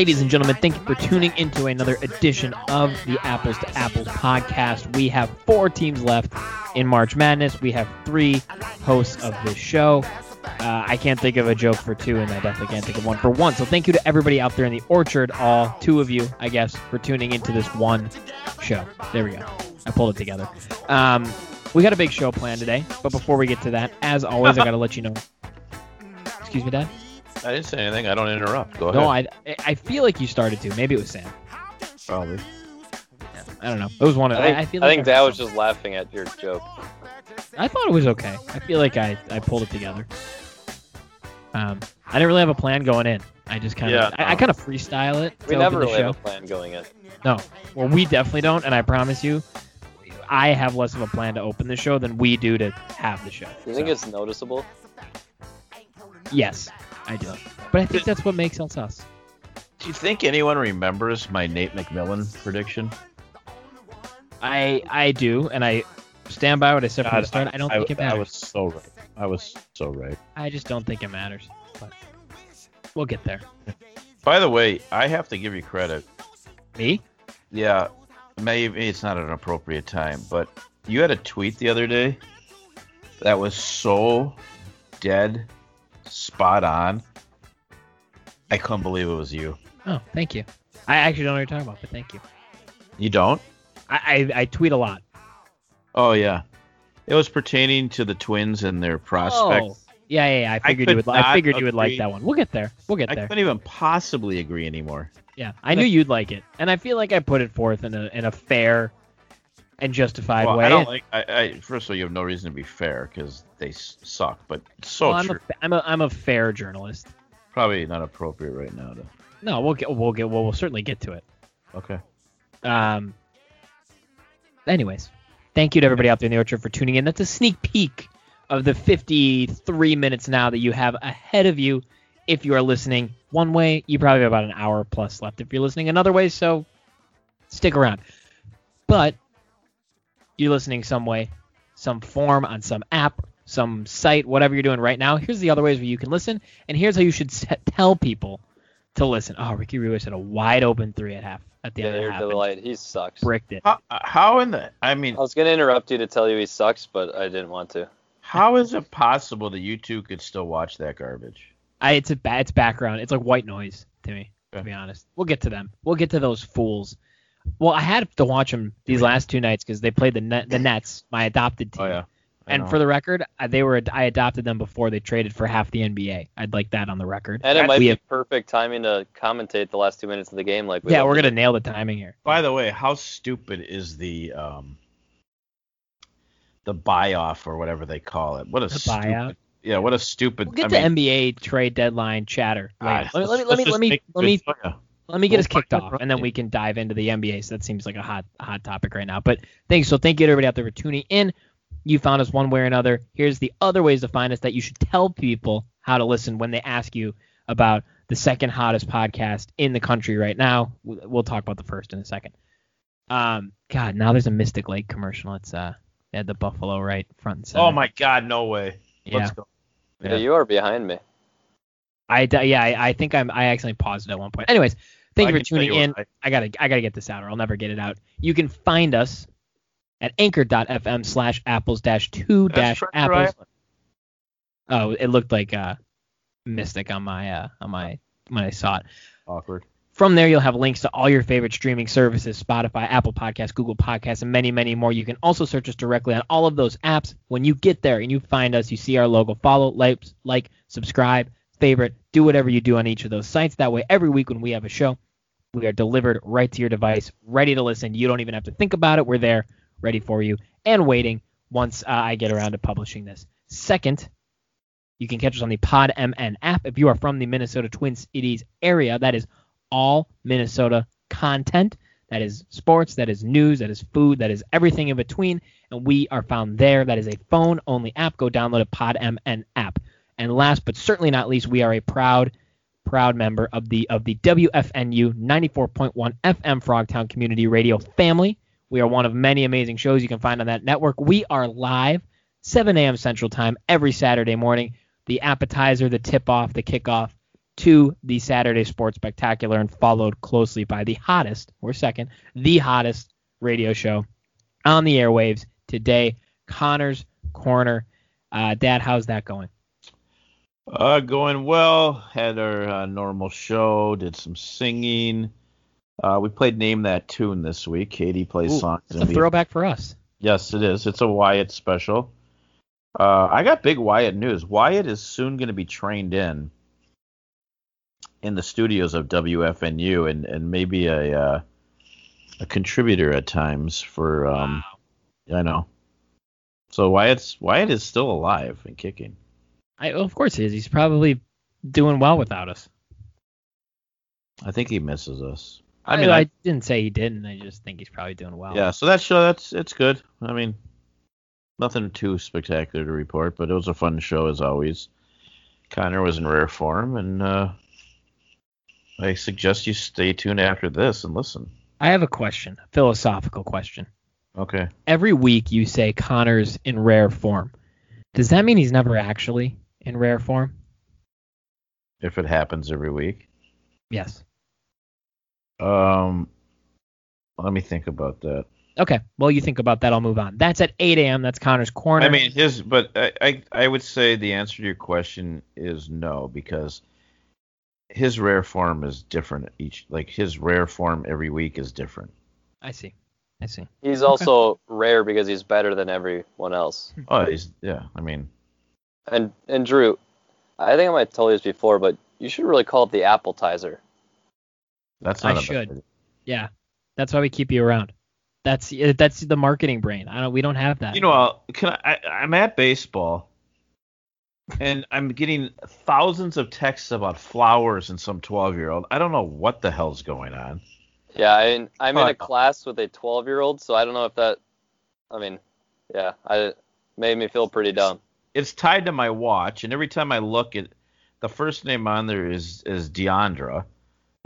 Ladies and gentlemen, thank you for tuning into another edition of the Apples to Apples podcast. We have four teams left in March Madness. We have three hosts of this show. Uh, I can't think of a joke for two, and I definitely can't think of one for one. So thank you to everybody out there in the orchard, all two of you, I guess, for tuning into this one show. There we go. I pulled it together. Um, we got a big show planned today, but before we get to that, as always, I got to let you know. Excuse me, Dad. I didn't say anything. I don't interrupt. Go ahead. No, I I feel like you started to. Maybe it was Sam. Probably. I don't know. It was one of. I think, I, feel I think that was just laughing at your joke. I thought it was okay. I feel like I, I pulled it together. Um, I didn't really have a plan going in. I just kind of Yeah, I, I kind of freestyle it. We never open really show. have a plan going in. No, well, we definitely don't, and I promise you, I have less of a plan to open the show than we do to have the show. Do you think it's noticeable? Yes, I do. But I think that's what makes us us. Do you think anyone remembers my Nate McMillan prediction? I I do, and I stand by what I said from the start. I don't think it matters. I was so right. I was so right. I just don't think it matters. But we'll get there. By the way, I have to give you credit. Me? Yeah, maybe it's not an appropriate time, but you had a tweet the other day that was so dead, spot on. I couldn't believe it was you. Oh, thank you. I actually don't know what you're talking about, but thank you. You don't? I, I, I tweet a lot. Oh yeah. It was pertaining to the Twins and their prospects. Oh, yeah, yeah, yeah. I figured you could would. I figured you would like that one. We'll get there. We'll get I there. I couldn't even possibly agree anymore. Yeah, I knew you'd like it, and I feel like I put it forth in a in a fair and justified Well, way. I don't like. I, I first of all, you have no reason to be fair because they suck. But so well, I'm true. a, I'm a I'm a fair journalist. Probably not appropriate right now. To, No, we'll get we'll get well, we'll certainly get to it. okay. Um. Anyways, thank you to everybody out there in the orchard for tuning in. That's a sneak peek of the 53 minutes now that you have ahead of you. If you are listening one way, you probably have about an hour plus left. If you're listening another way, so stick around. But you're listening some way, some form on some app, some site, whatever you're doing right now. Here's the other ways where you can listen, and here's how you should s- tell people to listen. Oh, Ricky Rubio had a wide open three at half at the Yeah, end of you're half. and delight. He sucks. Bricked it. How, how in the? I mean, I was gonna interrupt you to tell you he sucks, but I didn't want to. how is it possible that you two could still watch that garbage? I, it's a ba- it's background. It's like white noise to me, to be honest. We'll get to them. We'll get to those fools. Well, I had to watch them these last two nights because they played the net, the Nets, my adopted team. Oh yeah. I And know. for the record, uh, they were I adopted them before they traded for half the NBA. I'd like that on the record. And it might we be have- perfect timing to commentate the last two minutes of the game. Like we yeah, we're to gonna nail the timing here. By the way, how stupid is the um the buy off or whatever they call it? What a The stupid. buyout? Yeah, what a stupid. We'll get I to mean, NBA trade deadline chatter later. ah, let, me- let me let's me let me let me good fun. Let me get us kicked off, and then we can dive into the NBA. So that seems like a hot hot topic right now. But thanks. So thank you to everybody out there for tuning in. You found us one way or another. Here's the other ways to find us that you should tell people how to listen when they ask you about the second hottest podcast in the country right now. We'll we'll talk about the first in a second. Um, God, now there's a Mystic Lake commercial. It's uh, they had the buffalo right front and center. Oh my God, no way. Yeah, Let's go. Yeah, you are behind me. I yeah, I, I think I'm I accidentally paused it at one point. Anyways, thank I you for tuning you in. I gotta I gotta get this out or I'll never get it out. You can find us at anchor.fm slash apples dash two dash apples. Oh, it looked like uh mystic on my uh on my when I saw it. Awkward. From there, you'll have links to all your favorite streaming services Spotify, Apple Podcasts, Google Podcasts, and many, many more. You can also search us directly on all of those apps. When you get there and you find us, you see our logo, follow, like, like subscribe, favorite, do whatever you do on each of those sites. That way, every week when we have a show, we are delivered right to your device, ready to listen. You don't even have to think about it. We're there, ready for you, and waiting once uh, I get around to publishing this. Second, you can catch us on the Pod MN app. If you are from the Minnesota Twin Cities area, that is all Minnesota content. That is sports, that is news, that is food, that is everything in between. And we are found there. That is a phone only app. Go download a Pod MN app. And last but certainly not least, we are a proud, proud member of the of the WFNU 94.1 FM Frogtown Community Radio family. We are one of many amazing shows you can find on that network. We are live 7 a.m. Central Time every Saturday morning. The appetizer, the tip off, the kickoff to the Saturday Sports Spectacular and followed closely by the hottest, or second, the hottest radio show on the airwaves today, Connor's Corner. Uh, Dad, how's that going? Uh, going well. Had our uh, normal show. Did some singing. Uh, we played Name That Tune this week. Katie plays Ooh, songs. It's a throwback for us. Yes, it is. It's a Wyatt special. Uh, I got big Wyatt news. Wyatt is soon going to be trained in in the studios of WFNU and, and maybe a uh, a contributor at times for um wow. I know. So Wyatt's Wyatt is still alive and kicking. I, of course he is. He's probably doing well without us. I think he misses us. I, mean, I, I, didn't say he didn't. I just think he's probably doing well. Yeah, so that show that's it's good. I mean, nothing too spectacular to report, but it was a fun show as always. Connor was in rare form, and uh, I suggest you stay tuned after this and listen. I have a question, a philosophical question. Okay. Every week you say Connor's in rare form. Does that mean he's never actually in rare form? If it happens every week. Yes. Um, let me think about that. Okay. Well, you think about that. I'll move on. That's at 8 a.m. That's Connor's corner. I mean, his, but I, I, I would say the answer to your question is no because his rare form is different each. Like his rare form every week is different. I see. I see. He's okay. also rare because he's better than everyone else. Oh, he's yeah. I mean, and and Drew, I think I might have told you this before, but you should really call it the appetizer. That's not I should. Yeah, that's why we keep you around. That's eh, that's the marketing brain. I don't. We don't have that. You know, can I, I I'm at baseball, and I'm getting thousands of texts about flowers and some 12 year old. I don't know what the hell's going on. Yeah, I, I'm in a class with a 12 year old, so I don't know if that. I mean, yeah, I made me feel pretty dumb. It's tied to my watch, and every time I look at the first name on there is is Deandra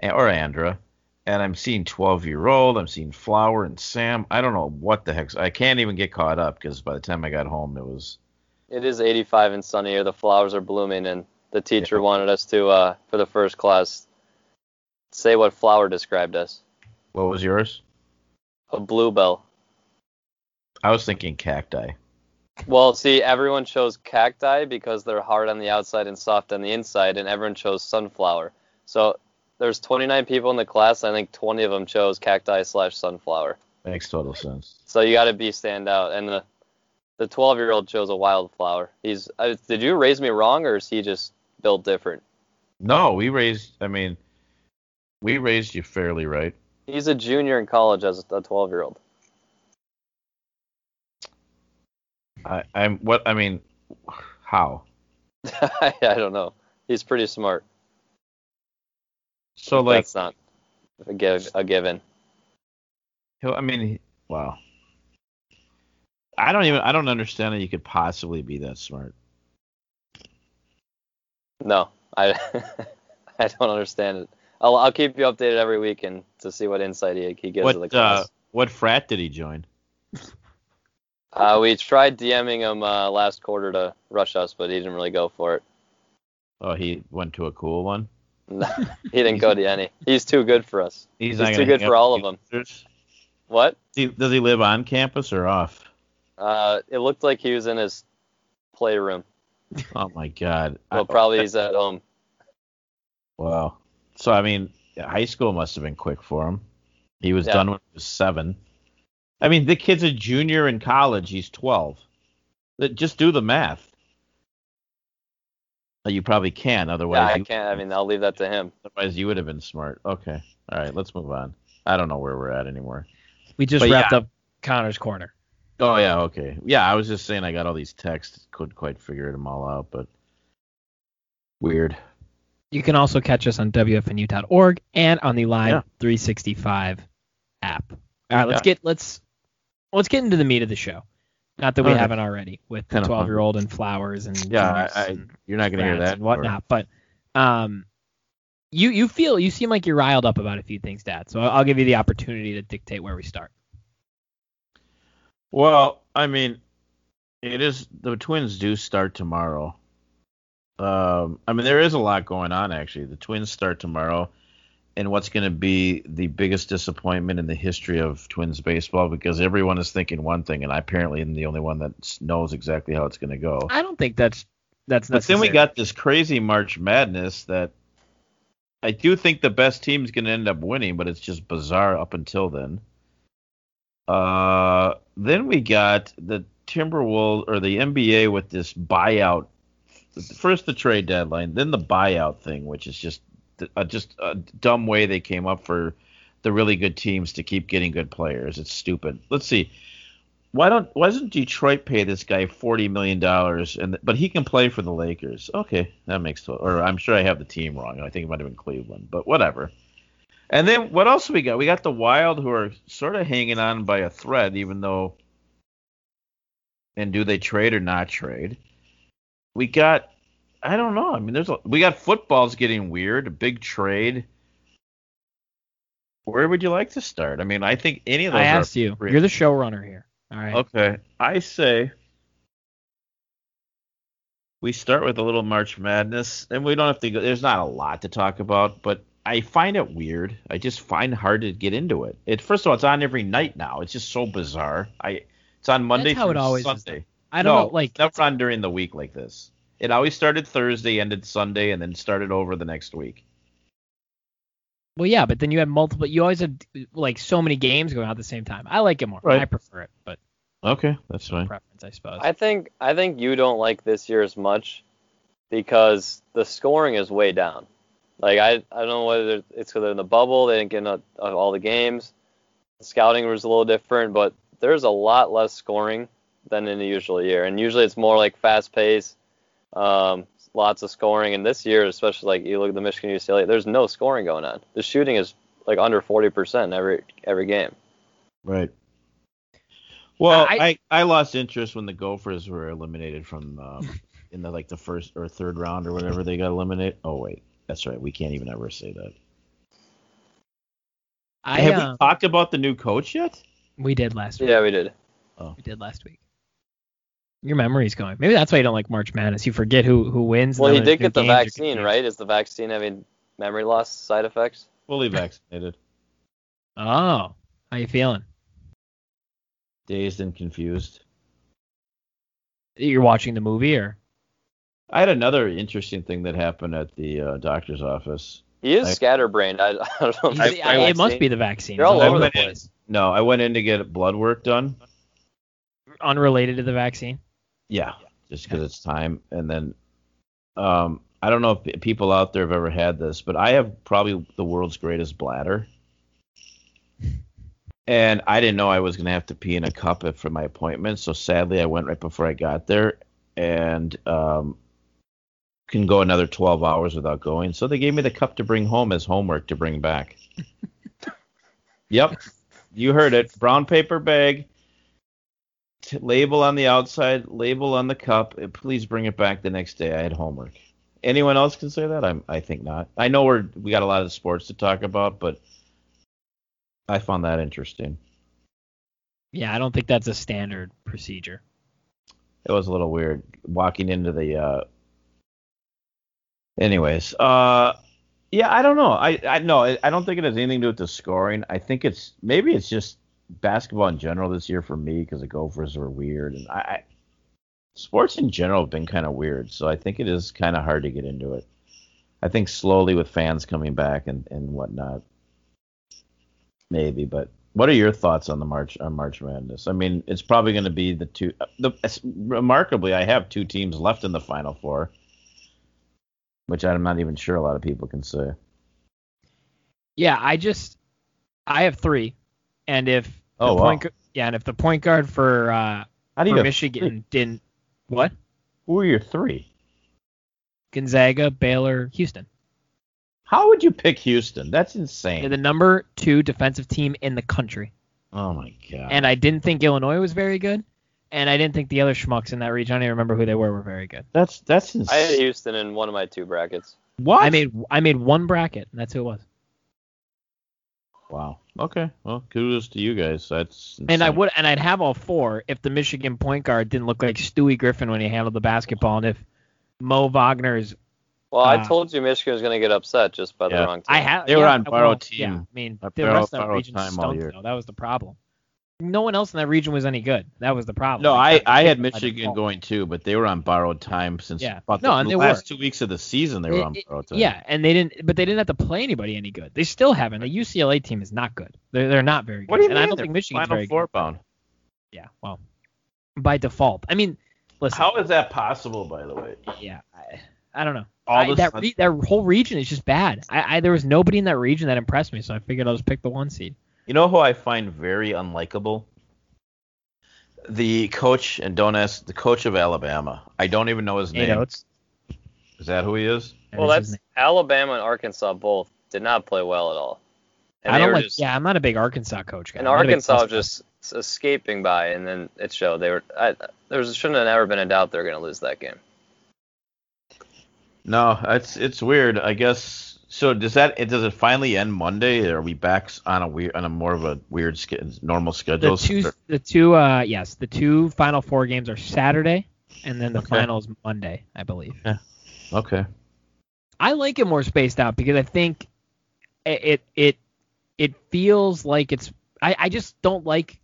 or Andra, and I'm seeing 12 year old. I'm seeing Flower and Sam. I don't know what the heck. I can't even get caught up because by the time I got home, it was. It is 85 and sunny here. The flowers are blooming, and the teacher yeah. wanted us to, uh, for the first class, say what flower described us. What was yours? A bluebell. I was thinking cacti. Well, see, everyone chose cacti because they're hard on the outside and soft on the inside, and everyone chose sunflower. So there's 29 people in the class. I think 20 of them chose cacti slash sunflower. Makes total sense. So you got to be stand out, and the the 12 year old chose a wildflower. He's uh, did you raise me wrong, or is he just built different? No, we raised. I mean, we raised you fairly right. He's a junior in college as a 12 year old. I, I'm what I mean, how? I don't know. He's pretty smart. So like that's not a, give, a given. I mean, wow. I don't even I don't understand how you could possibly be that smart. No, I I don't understand it. I'll I'll keep you updated every week and to see what insight he, he gives what, to the class. Uh, what frat did he join? Uh, we tried DMing him uh, last quarter to rush us, but he didn't really go for it. Oh, he went to a cool one. No, he didn't go to any. He's too good for us. He's, He's too good for all of them. What? Does he live on campus or off? Uh, it looked like he was in his playroom. Oh my god. well, probably he's at home. Wow. So I mean, high school must have been quick for him. He was yeah. done when he was seven. I mean, the kid's a junior in college. He's twelve. Just do the math. Oh, you probably can. Otherwise, yeah, I you, can't. I mean, I'll leave that to him. Otherwise, you would have been smart. Okay. All right. Let's move on. I don't know where we're at anymore. We just but wrapped yeah. up Connor's corner. Oh yeah. Okay. Yeah, I was just saying I got all these texts. Couldn't quite figure them all out, but weird. You can also catch us on WFNU.org and on the Live yeah. 365 app. All right, let's yeah. get let's let's get into the meat of the show. Not that we okay. haven't already with the 12 year old and flowers and yeah, I, I, you're not gonna hear that and whatnot. But um, you you feel you seem like you're riled up about a few things, Dad. So I'll, I'll give you the opportunity to dictate where we start. Well, I mean, it is the Twins do start tomorrow, Um, I mean, there is a lot going on actually. The Twins start tomorrow, and what's going to be the biggest disappointment in the history of Twins baseball because everyone is thinking one thing, and I apparently am the only one that knows exactly how it's going to go. I don't think that's that's But then we got this crazy March Madness that I do think the best team is going to end up winning, but it's just bizarre up until then. Uh, then we got the Timberwolves or the NBA with this buyout. First the trade deadline, then the buyout thing, which is just uh, just a dumb way they came up for the really good teams to keep getting good players. It's stupid. Let's see why don't why doesn't Detroit pay this guy forty million dollars and but he can play for the Lakers? Okay, that makes total. Or I'm sure I have the team wrong. I think it might have been Cleveland, but whatever. And then what else we got? We got the Wild who are sort of hanging on by a thread, even though. And do they trade or not trade? We got, I don't know. I mean, there's a, we got football's getting weird. A big trade. Where would you like to start? I mean, I think any of those. I asked you. You're the showrunner here. All right. Okay, I say we start with a little March Madness, and we don't have to go. There's not a lot to talk about, but I find it weird. I just find hard to get into it. It first of all, it's on every night now. It's just so bizarre. I it's on Monday That's how through it always is, I don't no, know. Like it's never on during the week like this. It always started Thursday, ended Sunday, and then started over the next week. Well, yeah, but then you had multiple. You always had like so many games going on at the same time. I like it more. Right. I prefer it, but Okay, that's fine. preference, I suppose. I think I think you don't like this year as much because the scoring is way down. Like I I don't know whether it's because they're in the bubble, they didn't get enough, of all the games. The scouting was a little different, but there's a lot less scoring than in a usual year, and usually it's more like fast pace, um, lots of scoring. And this year, especially like you look at the Michigan UCLA, there's no scoring going on. The shooting is like under 40% every every game. Right. Well, I- I, I, lost interest when the Gophers were eliminated from um, in the like the first or third round or whatever they got eliminated. Oh wait, that's right. We can't even ever say that. I Have uh, we talked about the new coach yet? we did last week. Yeah, we did. Oh. We did last week. Your memory's going. Maybe that's why you don't like March Madness. You forget who who wins. and Well, he did get the vaccine, right? Is the vaccine having memory loss side effects? Fully vaccinated, Oh, how you feeling? dazed and confused. You're watching the movie, or I had another interesting thing that happened at the uh, doctor's office. He is I- scatterbrained. I, I don't know. if He's- I- it must be the vaccine. They're all over the went in- place. No, I went in to get blood work done. Unrelated to the vaccine. Yeah, just because it's time. And then, um, I don't know if people out there have ever had this, but I have probably the world's greatest bladder. And I didn't know I was going to have to pee in a cup for my appointment. So sadly, I went right before I got there and um, can go another 12 hours without going. So they gave me the cup to bring home as homework to bring back. yep, you heard it. Brown paper bag, t- label on the outside, label on the cup. Please bring it back the next day. I had homework. Anyone else can say that? I'm, I think not. I know we're we got a lot of sports to talk about, but I found that interesting. Yeah, I don't think that's a standard procedure. It was a little weird walking into the. uh Anyways, uh, yeah, I don't know. I I no, I don't think it has anything to do with the scoring. I think it's maybe it's just basketball in general this year for me because the Gophers were weird and I, I sports in general have been kind of weird. So I think it is kind of hard to get into it. I think slowly with fans coming back and and whatnot, maybe. But what are your thoughts on the March on March Madness? I mean, it's probably going to be the two. Uh, the remarkably, I have two teams left in the Final Four, which I'm not even sure a lot of people can say. Yeah, I just I have three, and if the Oh, wow. point yeah, and if the point guard for uh How do you for Michigan three? didn't what Who are your three? Gonzaga, Baylor, Houston. How would you pick Houston? That's insane. They're the number two defensive team in the country, oh my god. and I didn't think Illinois was very good, and I didn't think the other schmucks in that region. I don't even remember who they were. Were very good. that's that's I had. Houston in one of my two brackets. What? I made I made one bracket, and that's who it was. Wow. Okay. Well, kudos to you guys. That's And I would, and I'd have all four if the Michigan point guard didn't look like Stewie Griffin when he handled the basketball, and if Mo Wagner's. Well, I Uh, told you Michigan was going to get upset just by the wrong team. I have. They were yeah, on well, borrowed Yeah. I mean, the rest of that borrowed region time all stunk, year. though. That was the problem. No one else in that region was any good. That was the problem. No, I, I had Michigan going too, but they were on borrowed time since Yeah. about No, the, and the they last were. two weeks of the season. They were on It- it- borrowed time. Yeah, and they didn't, but they didn't have to play anybody any good. They still haven't. The UCLA team is not good. They're they're not very good. What do you and mean? I don't They're think Michigan's Final very four good. bound. Yeah, well, by default. I mean, listen. How is that possible, by the way? Yeah, I, I don't know. All I, that re- that whole region is just bad. I, I there was nobody in that region that impressed me, so I figured I'll just pick the one seed. You know who I find very unlikable? The coach, and don't ask the coach of Alabama. I don't even know his Nate name. Oats. Is that who he is? Well, that's. Alabama and Arkansas both did not play well at all. And I don't like. just, Yeah, I'm not a big Arkansas coach guy. and I'm not a big Arkansas Coach was just escaping by, and then it showed. They were. I, there was, shouldn't have never been a doubt they're going to lose that game. No, it's it's weird. I guess. So does that? It does it finally end Monday? Or are we back on a weird on a more of a weird normal the schedule? two, the two, uh, yes, the two final four games are Saturday, and then the Okay. final is Monday, I believe. Yeah. Okay. I like it more spaced out because I think it it it, it feels like it's. I, I just don't like.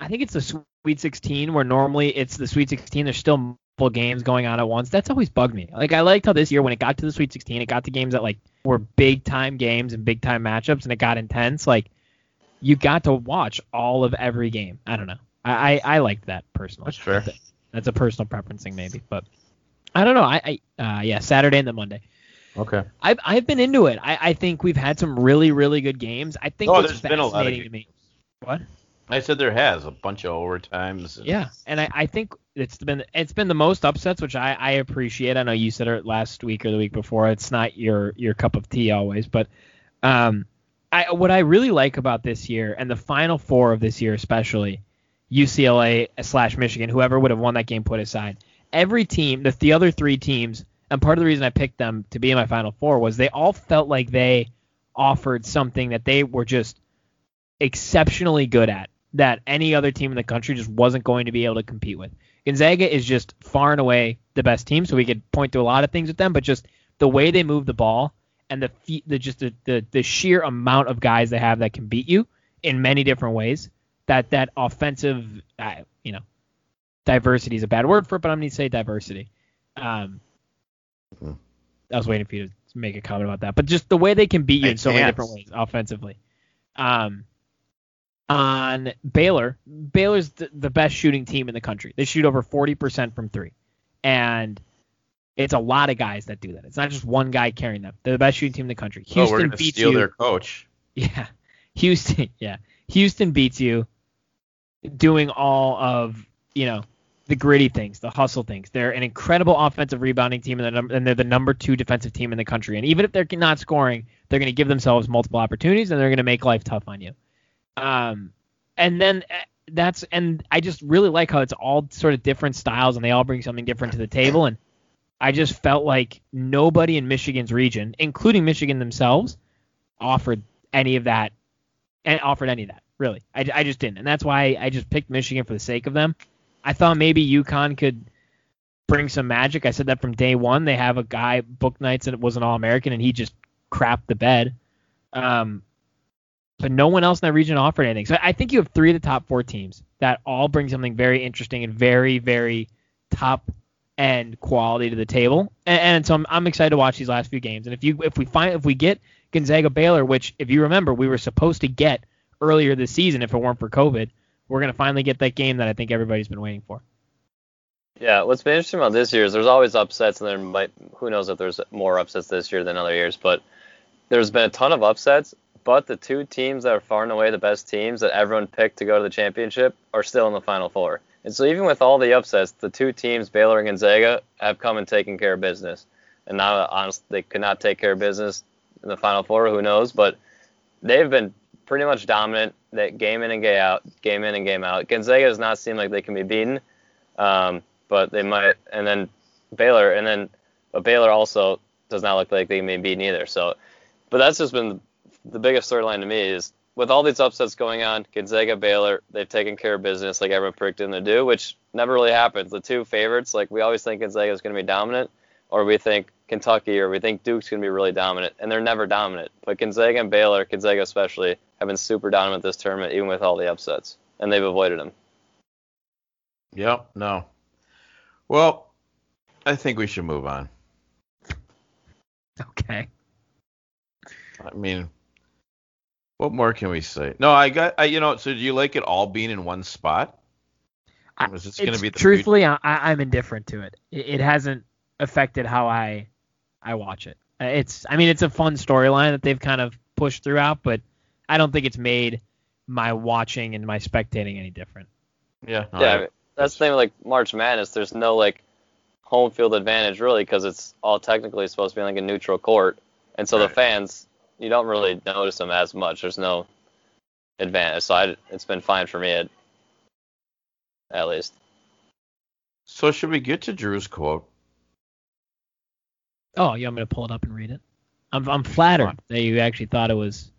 I think it's the Sweet 16 where normally it's the Sweet 16. There's still multiple games going on at once. That's always bugged me. Like I liked how this year when it got to the Sweet 16, it got to games that like were big time games and big time matchups, and it got intense. Like you got to watch all of every game. I don't know. I I, I liked that personally. That's fair. That's a personal preferencing maybe, but I don't know. I, I uh, yeah, Saturday and then Monday. Okay. I've I've been into it. I, I think we've had some really really good games. I think Oh, what's there's been a lot of fascinating to me. What? I said there has a bunch of overtimes. and- Yeah, and I, I think it's been it's been the most upsets, which I, I appreciate. I know you said it last week or the week before. It's not your your cup of tea always, but um, I what I really like about this year and the final four of this year especially, UCLA slash Michigan, whoever would have won that game put aside, every team, the the other three teams, and part of the reason I picked them to be in my final four was they all felt like they offered something that they were just exceptionally good at that any other team in the country just wasn't going to be able to compete with. Gonzaga is just far and away the best team, so we could point to a lot of things with them, but just the way they move the ball and the fe- the just the, the the sheer amount of guys they have that can beat you in many different ways. That that offensive, uh, you know, diversity is a bad word for it, but I'm going to say diversity. Um, Mhm. I was waiting for you to make a comment about that, but just the way they can beat you I in so many can't. different ways offensively. Um, on Baylor, Baylor's the, the best shooting team in the country. They shoot over 40% from three, and it's a lot of guys that do that. It's not just one guy carrying them. They're the best shooting team in the country. Oh, Houston we're gonna beats steal you. their coach. Yeah, Houston. Yeah, Houston beats you, doing all of you know the gritty things, the hustle things. They're an incredible offensive rebounding team, and they're, num- and they're the number two defensive team in the country. And even if they're not scoring, they're going to give themselves multiple opportunities, and they're going to make life tough on you. Um, and then uh, that's and I just really like how it's all sort of different styles, and they all bring something different to the table. And I just felt like nobody in Michigan's region, including Michigan themselves, offered any of that and offered any of that really. I, I just didn't. And that's why I just picked Michigan for the sake of them. I thought maybe UConn could bring some magic. I said that from day one. They have a guy Bouknight's and it was an all-American and he just crapped the bed. Um but no one else in that region offered anything so I think you have three of the top four teams that all bring something very interesting and very very top end quality to the table and, and so I'm, I'm excited to watch these last few games and if you if we find if we get Gonzaga Baylor, which if you remember we were supposed to get earlier this season if it weren't for COVID. We're gonna finally get that game that I think everybody's been waiting for. Yeah, what's been interesting about this year is there's always upsets, and there might who knows if there's more upsets this year than other years, but there's been a ton of upsets. But the two teams that are far and away the best teams that everyone picked to go to the championship are still in the Final Four. And so even with all the upsets, the two teams, Baylor and Gonzaga, have come and taken care of business. And now, honestly, they could not take care of business in the Final Four. Who knows? But they've been pretty much dominant. That game in and game out, game in and game out. Gonzaga does not seem like they can be beaten. Um, but they might. And then Baylor, and then but Baylor also does not look like they can be beaten either. So, but that's just been the biggest storyline to me is with all these upsets going on, Gonzaga, Baylor, they've taken care of business like everyone predicted them to do, which never really happens. The two favorites, like we always think Gonzaga is going to be dominant, or we think Kentucky, or we think Duke's going to be really dominant, and they're never dominant. But Gonzaga and Baylor, Gonzaga especially, have been super dominant this tournament, even with all the upsets, and they've avoided them. Yep. No. Well, I think we should move on. Okay. I mean, what more can we say? No, I got. I you know. So do you like it all being in one spot? I- Was this going to be the truthfully, I, I- I'm indifferent to it. it. It hasn't affected how I I watch it. Uh, It's I mean it's a fun storyline that they've kind of pushed throughout, but I don't think it's made my watching and my spectating any different. Yeah. no, yeah, I- I mean, that's the thing like March Madness. There's no like home field advantage really because it's all technically supposed to be like a neutral court, and so the fans you don't really notice them as much. There's no advantage, so I, it's been fine for me at, at least. So should we get to Drew's quote? Oh, you want me to pull it up and read it? I'm I'm flattered that you actually thought it was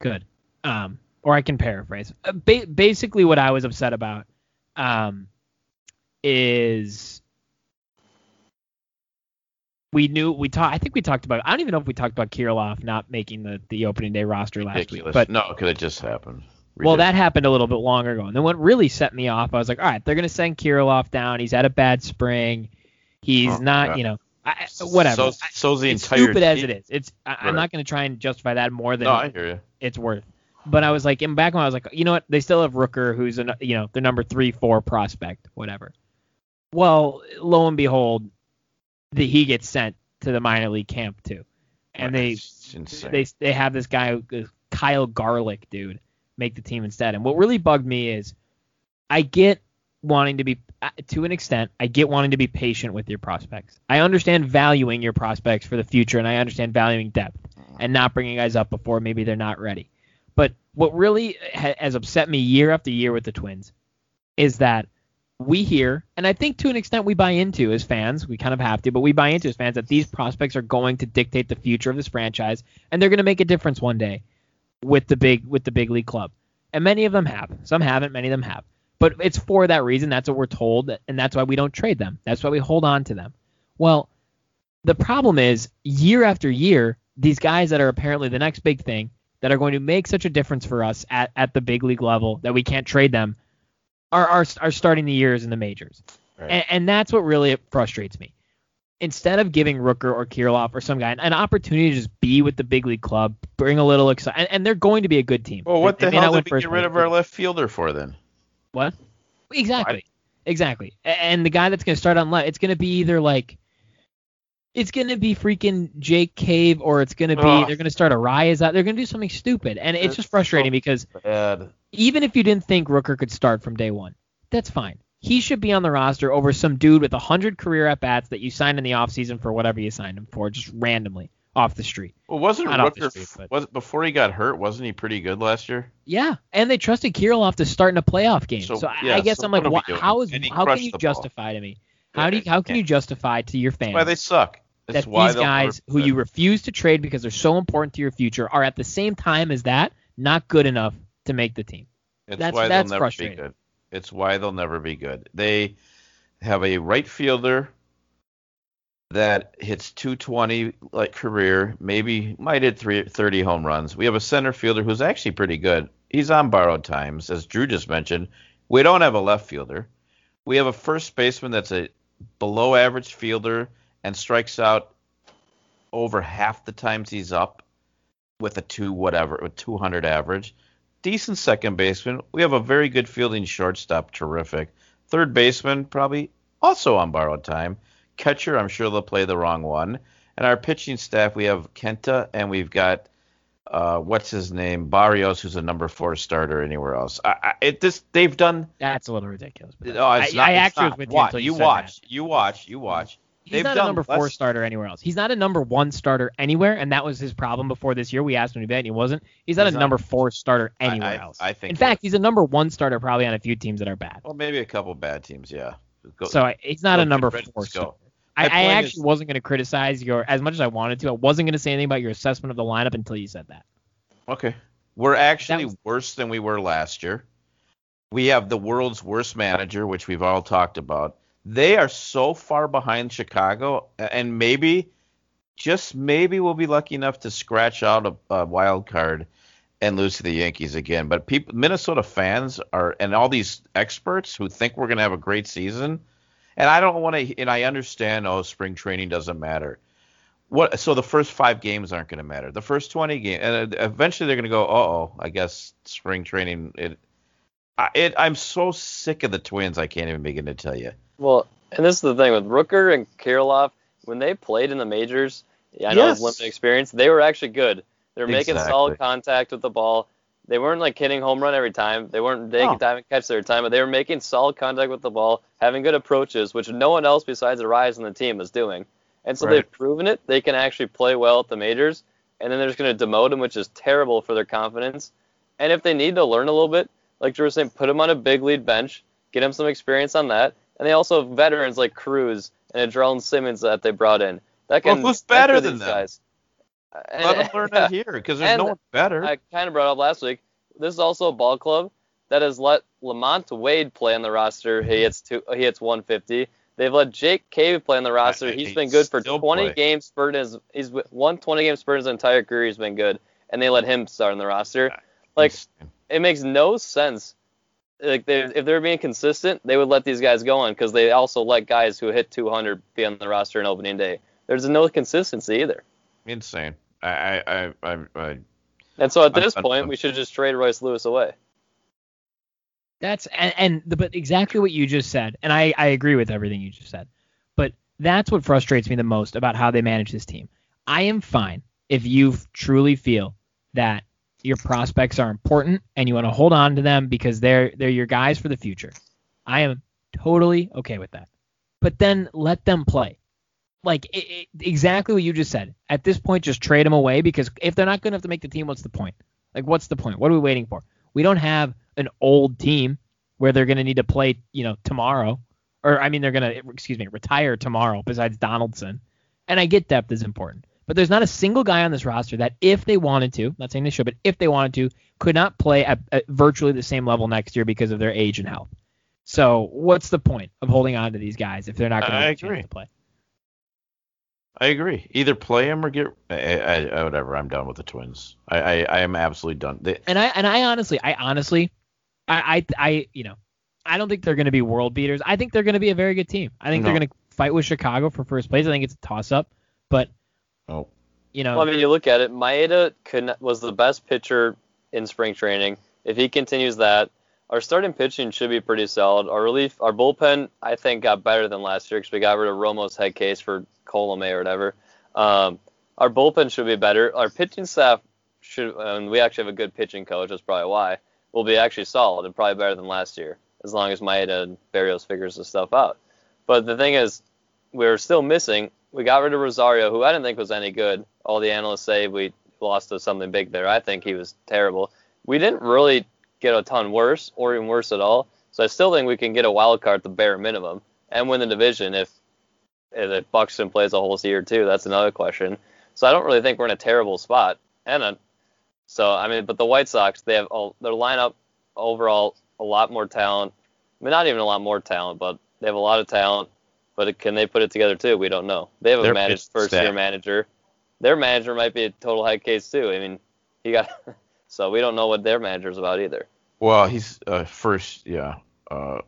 good. Um, or I can paraphrase. Uh, ba- basically, what I was upset about, um, is we knew we talked. I think we talked about. I don't even know if we talked about Kirilloff not making the the opening day roster last Ridiculous. week, but no, because it just happened. well, that happened a little bit longer ago. And then what really set me off, I was like, all right, they're gonna send Kirilloff down. He's had a bad spring. He's Oh, not, yeah. you know, I, whatever. So, so's the it's entire. stupid as it is. It's I, I'm Right. not going to try and justify that more than No, I hear you. it's worth. But I was like, in back when I was like, you know what? They still have Rooker, who's a you know their number three, four prospect, whatever. Well, lo and behold, the, he gets sent to the minor league camp too, and they insane. they they have this guy uh, Kyle Garlick dude make the team instead. And what really bugged me is I get wanting to be uh, to an extent, I get wanting to be patient with your prospects. I understand valuing your prospects for the future and I understand valuing depth and not bringing guys up before maybe they're not ready. But what really ha- has upset me year after year with the Twins is that we hear, and I think to an extent we buy into as fans, we kind of have to, but we buy into as fans that these prospects are going to dictate the future of this franchise, and they're going to make a difference one day with the big with the big league club. And many of them have. Some haven't. Many of them have. But it's for that reason. That's what we're told, and that's why we don't trade them. That's why we hold on to them. Well, the problem is year after year, these guys that are apparently the next big thing that are going to make such a difference for us at, at the big league level that we can't trade them are are, are starting the years in the majors. Right. And, and that's what really frustrates me. Instead of giving Rooker or Kirilloff or some guy an opportunity to just be with the big league club, bring a little excitement, and, and they're going to be a good team. well, what They- the they hell did we get rid of our left fielder for then? what? Exactly. Exactly. And the guy that's going to start on left, it's going to be either like, it's going to be freaking Jake Cave, or it's going to be Ugh. they're going to start Arraez out. They're going to do something stupid, and it's It's just frustrating so because Bad. even if you didn't think Rooker could start from day one, that's fine. He should be on the roster over some dude with 100 career at bats that you signed in the offseason for whatever you signed him for, just randomly off the street. Well, wasn't Not Rooker street, but- was before he got hurt? Wasn't he pretty good last year? Yeah, and they trusted Kirilloff to start in a playoff game. So, So, I, yeah, I guess so I'm like, what are we wha- doing? how is how can you the ball. justify to me? How do you, how can you justify to your fans That's why they suck. That's that why these guys who you refuse to trade because they're so important to your future are at the same time as that not good enough to make the team? It's That's- why that's they'll never be good. It's why they'll never be good. They have a right fielder that hits 220 like career, maybe might hit three, 30 home runs. We have a center fielder who's actually pretty good. He's on borrowed times, as Drew just mentioned. We don't have a left fielder. We have a first baseman that's a below average fielder and strikes out over half the times he's up with a two whatever, a 200 average decent second baseman. We have a very good fielding shortstop, terrific. Third baseman, probably also on borrowed time. Catcher, I'm sure they'll play the wrong one. And our pitching staff, we have Kenta and we've got uh, what's his name, Berrios, who's a number four starter anywhere else. I, I, it this they've done. That's a little ridiculous. But Oh, it's I, not, I it's actually not. was with you Watch, you said watch, that. you watch, you watch. He's not a number four starter anywhere else. He's not a number one starter anywhere, and that was his problem before this year. We asked him to bet, and he wasn't. He's not He's a not- number four starter I- anywhere I- else. I think In fact, he's a number one starter probably on a few teams that are bad. Well, maybe a couple bad teams, yeah. Go- So I- he's not a number four go. starter. I, I actually is- wasn't going to criticize your as much as I wanted to. I wasn't going to say anything about your assessment of the lineup until you said that. Okay. We're actually was- worse than we were last year. We have the world's worst manager, which we've all talked about. They are so far behind Chicago, and maybe, just maybe, we'll be lucky enough to scratch out a, a wild card and lose to the Yankees again. But people, Minnesota fans are, and all these experts who think we're going to have a great season, and I don't want to, and I understand, oh, spring training doesn't matter. What? So the first five games aren't going to matter. The first twenty games, and uh, eventually they're going to go, oh, I guess spring training. It, I, it, I'm so sick of the Twins. I can't even begin to tell you. Well, and this is the thing with Rooker and Kirilloff, when they played in the majors, yeah, I know it's Yes. limited experience, they were actually good. They were making solid contact with the ball. They weren't like hitting home run every time. They weren't taking No. time and catch every time, but they were making solid contact with the ball, having good approaches, which no one else besides Arraez on the team is doing. And so Right. they've proven it. They can actually play well at the majors, and then they're just going to demote them, which is terrible for their confidence. And if they need to learn a little bit, like Drew was saying, put them on a big lead bench, get them some experience on that. And they also have veterans like Cruz and Andrelton Simmons that they brought in. That Well, can who's better than them? guys. And- Let them learn it here because there's no one better. I kind of brought up last week. This is also a ball club that has let LaMonte Wade play on the roster. He mm-hmm. hits two, he hits 150. They've let Jake Cave play on the roster. He's been good for 20 play. games. Spurred his he's one 20 game spurt his entire career. He's been good, and they let him start on the roster. Like it makes no sense. Like they, if they're being consistent, they would let these guys go on because they also let guys who hit 200 be on the roster on opening day. There's no consistency either. insane. I, I, I, I, I And so at this done point, with we should just trade Royce Lewis away. That's and, and the, but exactly what you just said, and I, I agree with everything you just said. But that's what frustrates me the most about how they manage this team. I am fine if you truly feel that your prospects are important and you want to hold on to them because they're they're your guys for the future. I am totally okay with that. But then let them play. Like it, it, exactly what you just said. At this point, just trade them away because if they're not good enough to make the team, what's the point? Like, what's the point? What are we waiting for? We don't have an old team where they're going to need to play, you know, tomorrow, or I mean, they're going to, excuse me, retire tomorrow. Besides Donaldson, and I get depth is important, but there's not a single guy on this roster that, if they wanted to, not saying they should, but if they wanted to, could not play at, at virtually the same level next year because of their age and health. So, what's the point of holding on to these guys if they're not going to I have a chance agree. play? I agree. Either play him or get I, I, I- whatever. I'm done with the Twins. I, I, I am absolutely done. They, And I and I honestly, I honestly, I I, I you know, I don't think they're going to be world beaters. I think they're going to be a very good team. I think they're going to fight with Chicago for first place. I think it's a toss up, but oh, you know, Well, I mean, you look at it. Maeda could not, was the best pitcher in spring training. If he continues that, our starting pitching should be pretty solid. Our relief, our bullpen, I think, got better than last year because we got rid of Romo's head case for Colome or whatever. Um, our bullpen should be better. Our pitching staff should, and we actually have a good pitching coach. That's probably why will be actually solid and probably better than last year, as long as Maeda and Berrios figures this stuff out. But the thing is, we're still missing. We got rid of Rosario, who I didn't think was any good. All the analysts say we lost to something big there. I think he was terrible. We didn't really get a ton worse or even worse at all. So I still think we can get a wild card at the bare minimum and win the division if if Buxton plays a whole year too. That's another question. So I don't really think we're in a terrible spot. And uh, so I mean, but the White Sox they have all, their lineup overall a lot more talent. I mean, not even a lot more talent, but they have a lot of talent. But can they put it together too? We don't know. They have a managed pitching first year manager. Their manager might be a total head case too. I mean, he got so we don't know what their manager's about either. well, he's uh, first. Yeah. Uh,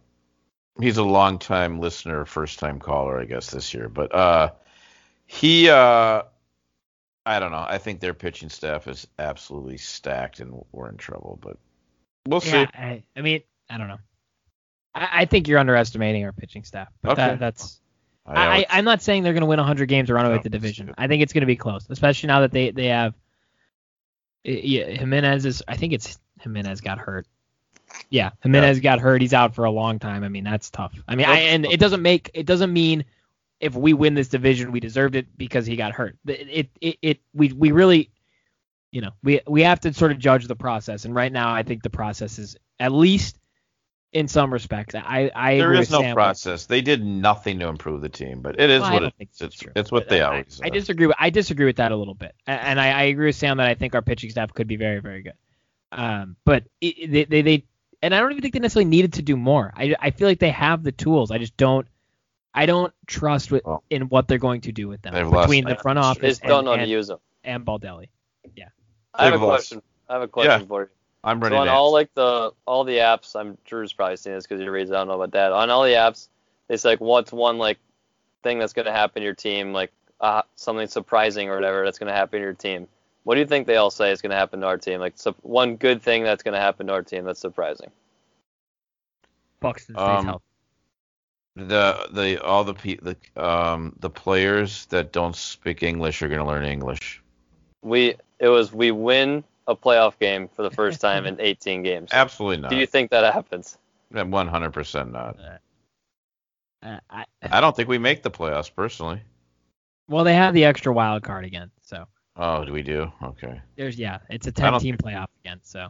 he's a long time listener, first time caller, I guess this year. But uh, he. Uh, I don't know. I think their pitching staff is absolutely stacked, and we're in trouble. But we'll see. yeah, I, I mean, I don't know. I, I think you're underestimating our pitching staff, but Okay. that, that's. I I, I'm not saying they're going to win 100 games or run away No, with the division. I think it's going to be close, especially now that they they have. Yeah, Jimenez is. I think it's Jimenez got hurt. Yeah, Jimenez got hurt. He's out for a long time. I mean, that's tough. I mean, I, and it doesn't make it doesn't mean if we win this division we deserved it because he got hurt. It it, it we we really, you know, we we have to sort of judge the process. And right now, I think the process is at least in some respects. I I there agree is with no Sam. process. They did nothing to improve the team, but it is Well, what it think is. that's It's, it's what But they I- always. I, are. disagree. With, I disagree with that a little bit, and I, I agree with Sam that I think our pitching staff could be very, very good. Um, but it, they, they they and I don't even think they necessarily needed to do more. I I feel like they have the tools. I just don't. I don't trust with, Well, in what they're going to do with them they've lost between the front office just don't and, know how to and, use them. and Baldelli. Yeah. I have a lost. question. I have a question Yeah. for you. I'm ready So on to all like the all the apps, I'm Drew's probably seen this because he reads. I don't know about that. On all the apps, it's like what's one like thing that's gonna happen to your team, like uh, something surprising or whatever that's gonna happen to your team. What do you think they all say is gonna happen to our team? Like so, one good thing that's gonna happen to our team that's surprising. Buxton stays Um, healthy. the the all the pe- the um the players that don't speak English are gonna learn English. We it was we win a playoff game for the first time in 18 games. Absolutely not. Do you think that happens? One hundred percent not. Uh, I, I don't think we make the playoffs personally. well, they have the extra wild card again, so Oh, do we do? Okay. there's yeah, it's a 10 team playoff again. So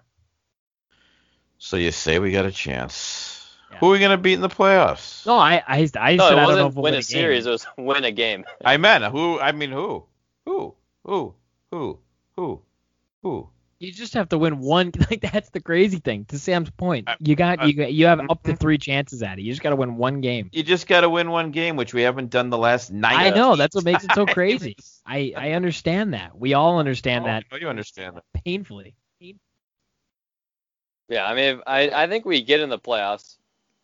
So you say we got a chance. Yeah. Who are we gonna beat in the playoffs? no, I I, I No, said it I don't know wasn't if we'll win win a game. series. It was win a game. I meant who? I mean who? Who? Who? Who? Who? Who? You just have to win one. Like that's the crazy thing. To Sam's point, you got you got, you have up to three chances at it. You just got to win one game. You just got to win one game, which we haven't done the last nine. I know that's what makes it so crazy. I I understand that. We all understand Oh, that I you understand that. painfully. Yeah, I mean, I I think we get in the playoffs.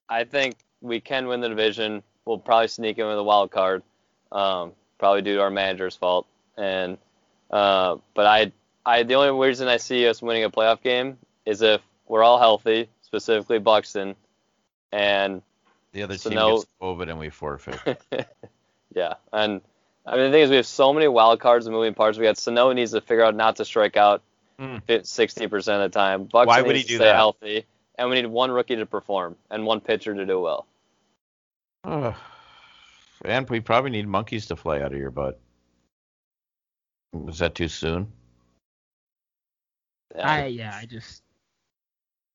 I think we can win the division. We'll probably sneak in with a wild card, um, probably due to our manager's fault. And uh, but I I the only reason I see us winning a playoff game is if we're all healthy, specifically Buxton, and The other So team no- gets COVID and we forfeit. yeah, and I mean the thing is we have so many wild cards and moving parts. We got Sano needs to figure out not to strike out Hmm. sixty percent of the time. Buxton Why would needs he to do stay that? healthy, and we need one rookie to perform and one pitcher to do well. Ugh. and we probably need monkeys to fly out of your butt. Was that too soon? Yeah. I yeah, I just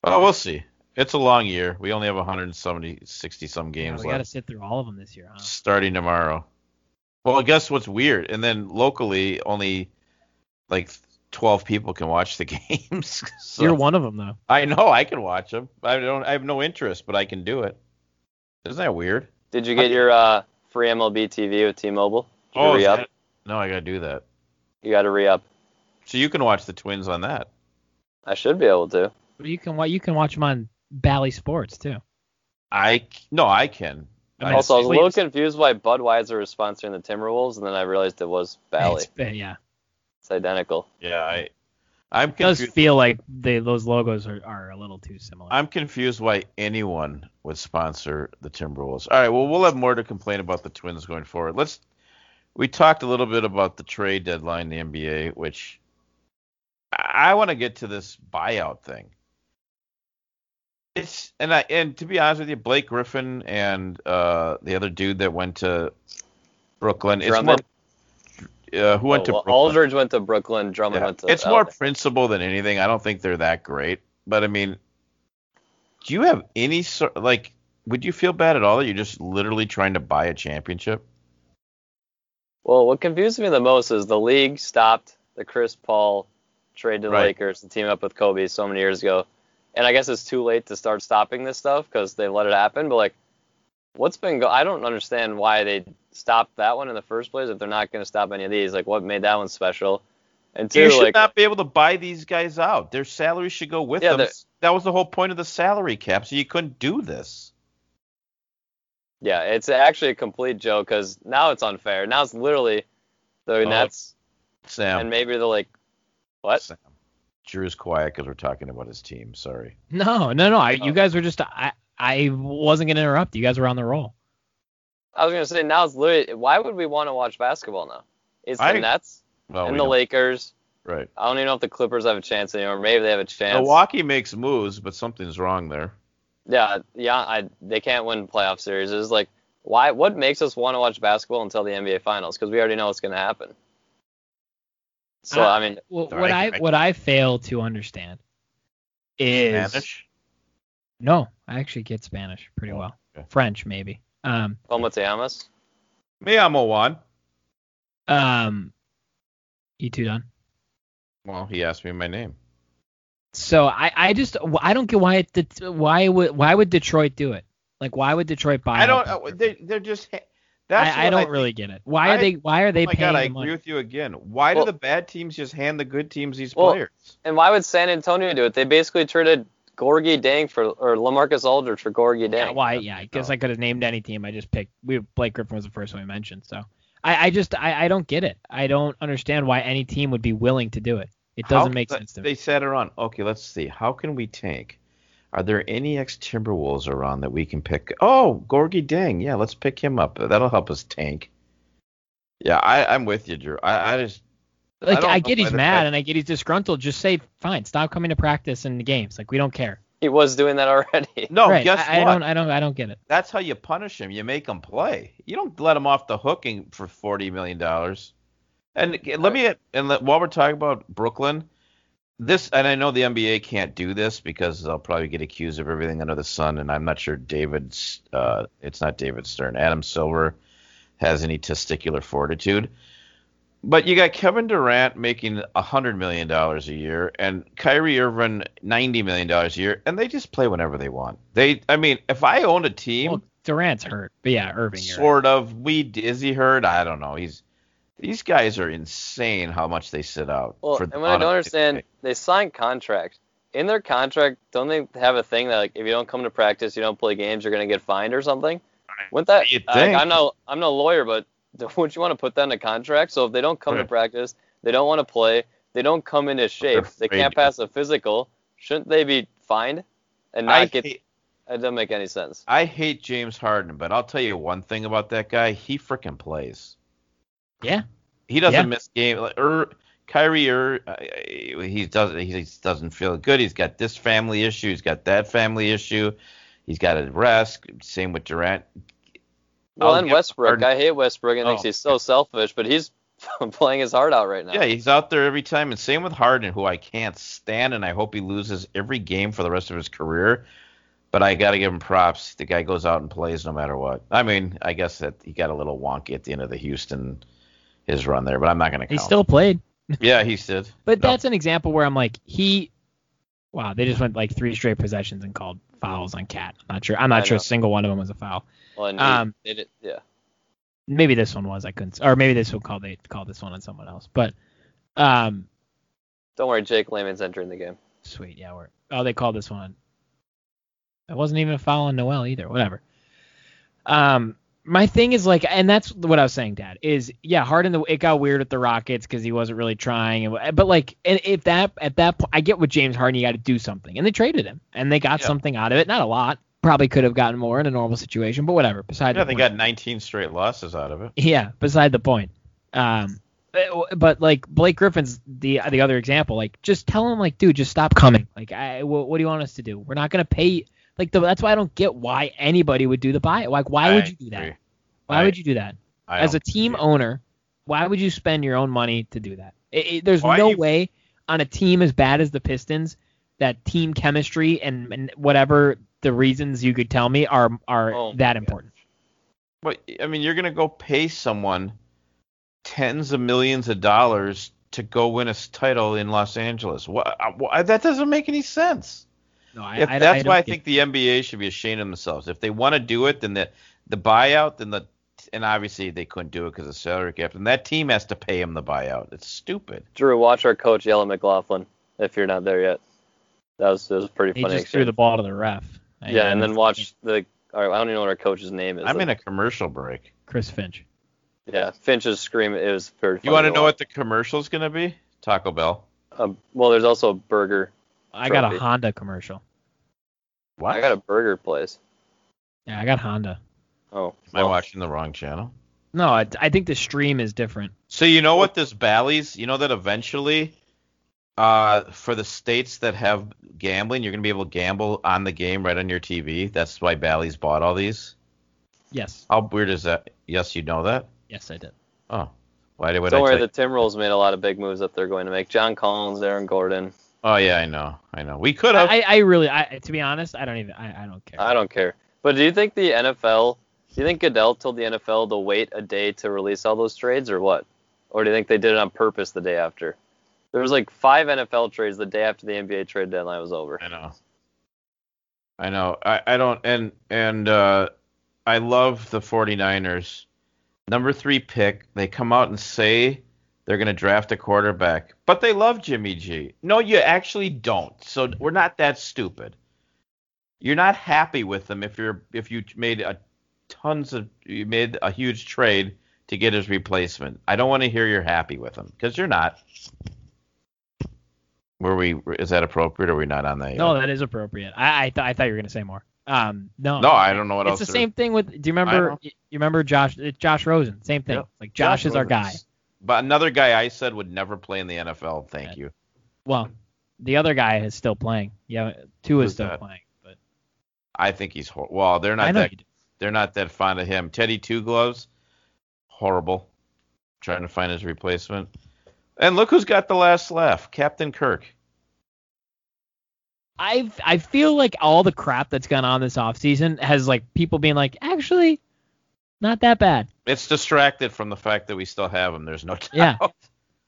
Oh, we'll see. It's a long year. We only have 170, 60 some yeah, games we got to sit through all of them this year, huh? starting tomorrow. Well, I guess what's weird? And then locally, only like 12 people can watch the games. so You're one of them though. I know I can watch them. I don't. I have no interest, but I can do it. Isn't that weird? Did you get your uh, free MLB TV with T-Mobile? Did you is re-up? that- no, I gotta do that. You got to re-up. So you can watch the Twins on that. I should be able to. But you can wa- you can watch them on Bally Sports too. I no, I can. I mean, also, I was a little confused why Budweiser was sponsoring the Timberwolves, and then I realized it was Bally. It's- yeah, It's identical. yeah, I. I'm it does confused. feel like they those logos are, are a little too similar. I'm confused why anyone would sponsor the Timberwolves. All right, well, we'll have more to complain about the Twins going forward. Let's. We talked a little bit about the trade deadline, in the NBA, which I, want to get to this buyout thing. It's and I and to be honest with you, Blake Griffin and uh, the other dude that went to Brooklyn, it's more Drummond. uh, who went Oh, to well, Brooklyn. Aldridge went to Brooklyn. Drummond Yeah. went to. It's more LA. principle than anything. I don't think they're that great. But I mean, do you have any sort like? Would you feel bad at all that you're just literally trying to buy a championship? Well, what confused me the most is the league stopped the Chris Paul trade to the Right. Lakers to team up with Kobe so many years ago, and I guess it's too late to start stopping this stuff because they let it happen. But like, what's been go? I don't understand why they stopped that one in the first place if they're not going to stop any of these. Like, what made that one special? And two, You should like, not be able to buy these guys out. Their salaries should go with Yeah, them. That was the whole point of the salary cap, so you couldn't do this. yeah, it's actually a complete joke because now it's unfair. Now it's literally the Oh, Nets Sam, and maybe the like, what? Sam. Drew's quiet because we're talking about his team. Sorry. no, no, no. I, Oh. You guys were just I I wasn't gonna interrupt. You guys were on the roll. I was gonna say now it's literally. Why would we want to watch basketball now? It's the I- Nets Well, and the don't- Lakers. right. I don't even know if the Clippers have a chance anymore. Maybe they have a chance. Milwaukee makes moves, but something's wrong there. Yeah, yeah. I, they can't win playoff series. It's like why? What makes us want to watch basketball until the NBA Finals? Because we already know what's gonna happen. So Uh, I mean, Well, what right, I I- what I fail to understand is Spanish. no, I actually get Spanish pretty Oh, well. okay. French maybe. Um, como te llamas? Me amo Juan. um, you too, Don. Well, he asked me my name. So I, I just I don't get why it, why would why would Detroit do it? Like why would Detroit buy? I don't. uh, They they're just. Ha- That's I, I don't think- really get it. Why are I- they why are they Oh my paying god, I agree money? with you again. Why Well- do the bad teams just hand the good teams these Well, players? And why would San Antonio do it? They basically traded Gorgui Dieng for or LaMarcus Aldridge for Gorgui Dieng. Yeah, why? Yeah, I guess I could have named any team. I just picked. We Blake Griffin was the first one we mentioned. So I, I just I, I don't get it. I don't understand why any team would be willing to do it. It doesn't make sense to They me. sat around. Okay, let's see. How can we tank? Are there any ex Timberwolves around that we can pick? Oh, Gorgui Dieng. Yeah, let's pick him up. That'll help us tank. Yeah, I, I'm with you, Drew. I, I just Like don't I, get he's mad bad- and I get he's disgruntled. Just say fine, stop coming to practice and the games. Like we don't care. He was doing that already. no. right. Guess I, I don't I don't I don't get it. That's how you punish him. You make him play. You don't let him off the hooking for forty million dollars. And let me and let, while we're talking about Brooklyn, this and I know the NBA can't do this because they'll probably get accused of everything under the sun. And I'm not sure David's. Uh, it's not David Stern. Adam Silver has any testicular fortitude. But you got Kevin Durant making hundred million dollars a year, and Kyrie Irving ninety million dollars a year, and they just play whenever they want. They, I mean, if I owned a team, Well, Durant's hurt, but yeah, Irving. Right. sort of. We is he hurt? I don't know. He's these guys are insane how much they sit out. Well, and what I don't understand, they signed contracts. In their contract, don't they have a thing that like if you don't come to practice, you don't play games, you're gonna get fined or something? Wouldn't that? Think. I'm no, I'm no lawyer, but wouldn't you want to put that in a contract? So if they don't come to practice, they don't want to play, they don't come into shape, they can't pass a physical, shouldn't they be fined and I get? hate, It doesn't make any sense. I hate James Harden, but I'll tell you one thing about that guy. He freaking plays. Yeah. He doesn't Yeah. miss game. Like, er, Kyrie, er, uh, he doesn't. He doesn't feel good. He's got this family issue. He's got that family issue. He's got to rest. Same with Durant. Well, I'll and Westbrook, Harden- I hate Westbrook and thinks Oh. he's so selfish, but he's playing his heart out right now. Yeah, he's out there every time, and same with Harden, who I can't stand, and I hope he loses every game for the rest of his career. But I got to give him props. The guy goes out and plays no matter what. I mean, I guess that he got a little wonky at the end of the Houston his run there, but I'm not going to count. He still played. yeah, he did. But No. that's an example where I'm like, he, wow, they just went like three straight possessions and called fouls on KAT. I'm not sure. I'm I not sure a single one of them was a foul. Well, and he Um, did it, yeah. Maybe this one was. I couldn't, or maybe this one called they called this one on someone else. But, um, Don't worry, Jake Layman's entering the game. sweet, yeah, we're. Oh, they called this one. It wasn't even a foul on Noel either. Whatever. Um, my thing is like, and that's what I was saying, Dad. Is yeah, Harden. The, it got weird with the Rockets because he wasn't really trying. And, but like, and if that at that point, I get with James Harden, you got to do something, and they traded him, and they got Yeah. something out of it. Not a lot. Probably could have gotten more in a normal situation, but whatever. Beside Yeah, the they point. got 19 straight losses out of it. Yeah, beside the point. Um, but, but, like Blake Griffin's the the other example. Like, just tell him like, dude, just stop coming. Like, I, what, what do you want us to do? We're not gonna pay. Like, the, that's why I don't get why anybody would do the buy. Like, why would you do that? agree. Why I- would you do that? I As a team agree. owner, why would you spend your own money to do that? It, it- there's Why no you- way on a team as bad as the Pistons that team chemistry and, and whatever the reasons you could tell me are are Oh that important. But I mean, you're gonna go pay someone tens of millions of dollars to go win a title in Los Angeles. What? Uh, why, that doesn't make any sense. No, I, If I, that's I why I don't think the NBA should be ashamed of themselves. If they want to do it, then the the buyout, then the and obviously they couldn't do it because of salary cap. And that team has to pay him the buyout. It's stupid. Drew, watch our coach yell at McLaughlin if you're not there yet. That was, that was a pretty he funny. just threw the ball to the ref. yeah, and then watch the. All right, I don't even know what our coach's name is. I'm Like, in a commercial break. Chris Finch. Yeah, Finch's scream. It was very. You want to to know watch. what the commercial's gonna be? Taco Bell. Um, well, there's also a burger. I got a Honda commercial. What? I got a burger place. Yeah, I got Honda. Oh, Am I watching the wrong channel? No, I, I think the stream is different. So you know what this Bally's, you know that eventually, uh, for the states that have gambling, you're gonna be able to gamble on the game right on your TV. That's why Bally's bought all these. Yes. How weird is that? Yes, you know that. Yes, I did. Oh, why did what Don't I worry, tell the Tim Rolls made a lot of big moves that they're going to make. John Collins, Aaron Gordon. Oh yeah, I know, I know. We could have. I, I really, I to be honest, I don't even, I, I don't care. I don't care. But do you think the NFL? Do you think Goodell told the NFL to wait a day to release all those trades, or what? Or do you think they did it on purpose the day after? There was like five NFL trades the day after the NBA trade deadline was over. I know. I know. I, I don't and and uh I love the 49ers. Number 3 pick, they come out and say they're going to draft a quarterback, but they love Jimmy G. No, you actually don't. So we're not that stupid. You're not happy with them if you're if you made a tons of you made a huge trade to get his replacement. I don't want to hear you're happy with him because you're not. Were we? Is that appropriate? or Are we not on that? Yet? No, that is appropriate. I I, th- I thought you were gonna say more. Um, no. No, I don't know what it's else. It's the same thing with. Do you remember? You remember Josh? Josh Rosen. Same thing. Yep. Like Josh, is our guy. But another guy I said would never play in the NFL. Thank Right. you. Well, the other guy is still playing. Yeah, two is still that? playing. But I think he's hor- well. They're not that. They're not that fond of him. Teddy Two Gloves, horrible. Trying to find his replacement. And look who's got the last laugh, Captain Kirk. I I feel like all the crap that's gone on this offseason has like people being like, actually, not that bad. It's distracted from the fact that we still have him. There's no doubt. Yeah.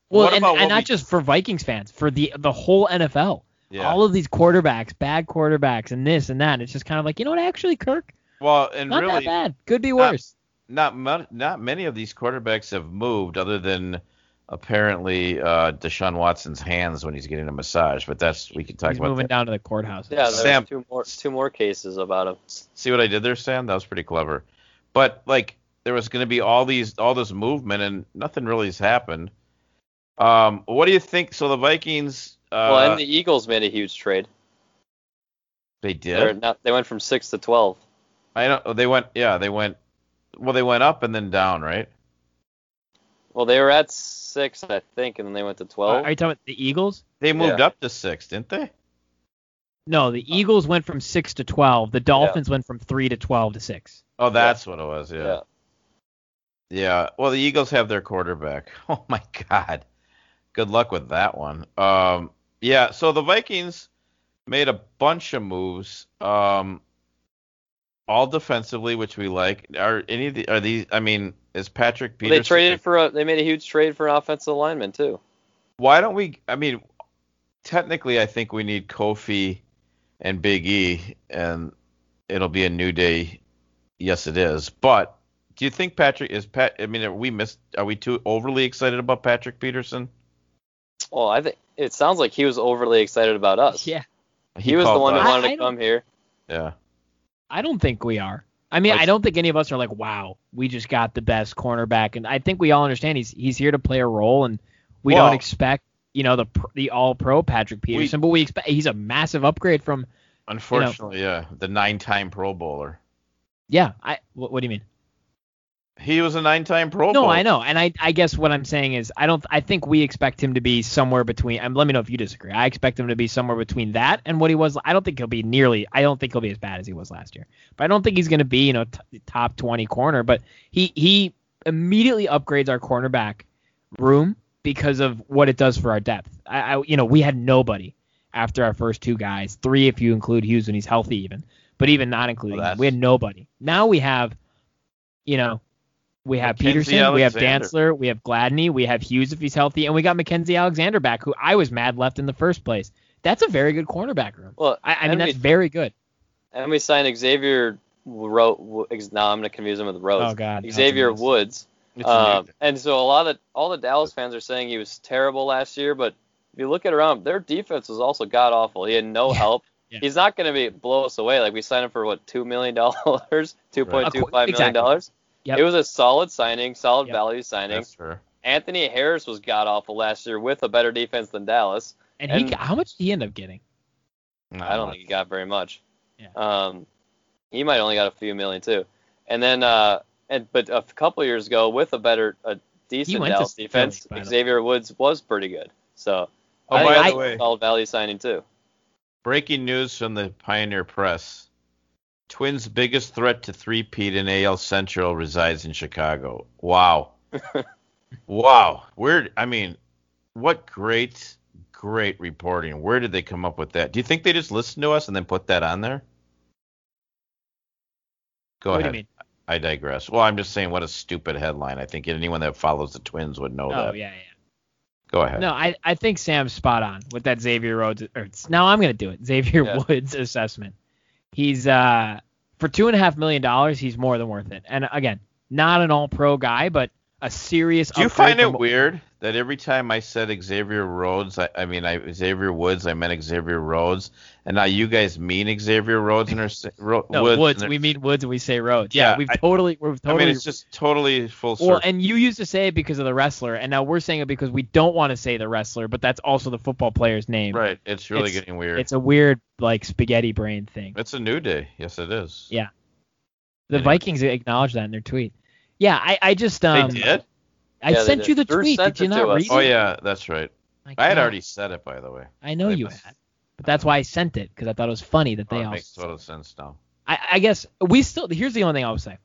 Well, What and, and not we- just for Vikings fans, for the the whole NFL. Yeah. All of these quarterbacks, bad quarterbacks, and this and that. It's just kind of like, you know what? Actually, Kirk, well, and not that really, bad. Could be not- worse. not mon- not many of these quarterbacks have moved other than apparently uh, Deshaun Watson's hands when he's getting a massage. But that's we can talk He's about moving that. down to the courthouse. Yeah, there's Sam- two more two more cases about him. See what I did there, Sam? That was pretty clever. But like there was going to be all these all this movement and nothing really has happened. Um, what do you think? So the Vikings, uh, well, and the Eagles made a huge trade. they did. not, they went from six to twelve. I don't. They went. Yeah, they went. Well, they went up and then down, right? Well, they were at six, I think, and then they went to Are twelve. are you talking about the Eagles? They moved Yeah. up to six, didn't they? No, the Eagles went from six to twelve. The Dolphins went from three to twelve to six. Oh, that's what it was. Yeah. Yeah. Well, the Eagles have their quarterback. Oh my God. Good luck with that one. Um, yeah. So the Vikings made a bunch of moves, um, all defensively, which we like. Are any of the are these? I mean, is Patrick Well, they traded for a, they made a huge trade for an offensive lineman too. Why don't we? I mean, technically, I think we need Kofi and Big E, and it'll be a new day. Yes, it is. But do you think Patrick is Pat? I mean, are we missed? Are we too overly excited about Patrick Peterson? Well, I think it sounds like he was overly excited about us. Yeah, He, was the one that us. I- wanted I to come here. Yeah. I don't think we are. I mean, Like- I don't think any of us are like, wow, we just got the best cornerback, and I think we all understand he's he's here to play a role, and we Well- don't expect you know the the All Pro Patrick Peterson, but we expect he's a massive upgrade from Unfortunately, yeah, the nine-time Pro Bowler. yeah. I what, what do you mean? He was a nine-time Pro No. I know, and I I guess what I'm saying is I don't I think we expect him to be somewhere between. Um, let me know if you disagree. I expect him to be somewhere between that and what he was. I don't think he'll be nearly. I don't think he'll be as bad as he was last year. But I don't think he's going to be you know t- top 20 corner. But he he immediately upgrades our cornerback room because of what it does for our depth. I, I you know we had nobody after our first two guys, three if you include Hughes when he's healthy even, but even not including Well, him, we had nobody. Now we have, you know. We have Mackenzie Peterson, we have Dantzler, we have Gladney, we have Hughes if he's healthy, and we got Mackenzie Alexander back, who I was mad left in the first place. That's a very good cornerback room. Well, I, I mean, and that's we, very good. and we signed Xavier Ro- Now I'm gonna confuse him with Rose. Oh God, Xavier amazing. Woods. Um, and so a lot of all the Dallas fans are saying he was terrible last year, but if you look at around, their defense was also god awful. He had no Yeah. help. Yeah. He's not going to be blow us away. Like we signed him for what two million dollars, two point two five million dollars. Yep. It was a solid signing, solid Yep. value signing. That's fair. Anthony Harris was god awful last year with a better defense than Dallas. And he, and- got- how much did he end up getting? I don't think he got very much. Yeah. Um, he might only got a few million too. And then, uh, and but a couple years ago, with a better, a decent Dallas defense, by the way. Xavier Woods was pretty good. So Oh, I by think the way, a solid value signing too. breaking news from the Pioneer Press: Twins' biggest threat to three-peat in AL Central resides in Chicago. Wow, wow. Where? I mean, what great, great reporting. Where did they come up with that? Do you think they just listened to us and then put that on there? Go what ahead. do you mean? I digress. Well, I'm just saying, what a stupid headline. I think anyone that follows the Twins would know Oh that. yeah, yeah. Go ahead. No, I, I think Sam's spot on with that Xavier Rhodes. Or now I'm gonna do it. Xavier Yeah. Woods assessment. He's uh for two and a half million dollars, he's more than worth it. And again, not an All Pro guy, but a serious. Do you find it from- weird that every time I said Xavier Rhodes, I, I mean I, Xavier Woods, I meant Xavier Rhodes, and now you guys mean Xavier Rhodes and are Ro- No, Woods. Woods. we mean Woods, and we say Rhodes. Yeah, Yeah, we've I- totally, we've I totally. mean, it's just totally full circle. well, and you used to say it because of the wrestler, and now we're saying it because we don't want to say the wrestler, but that's also the football player's name. right, it's really it's- getting weird. It's a weird like spaghetti brain thing. It's a new day. Yes, it is. Yeah. The Anyway. Vikings acknowledge that in their tweet. Yeah, I, I just um, They did. I Yeah, sent did. you the Drew tweet. Did you not us. read Oh yeah, that's right. My I had already said it, by the way. I know They you must- had, but that's why I sent it because I thought it was funny that Oh, they it all. makes total sense now. I, I guess we still. Here's the only thing I would say.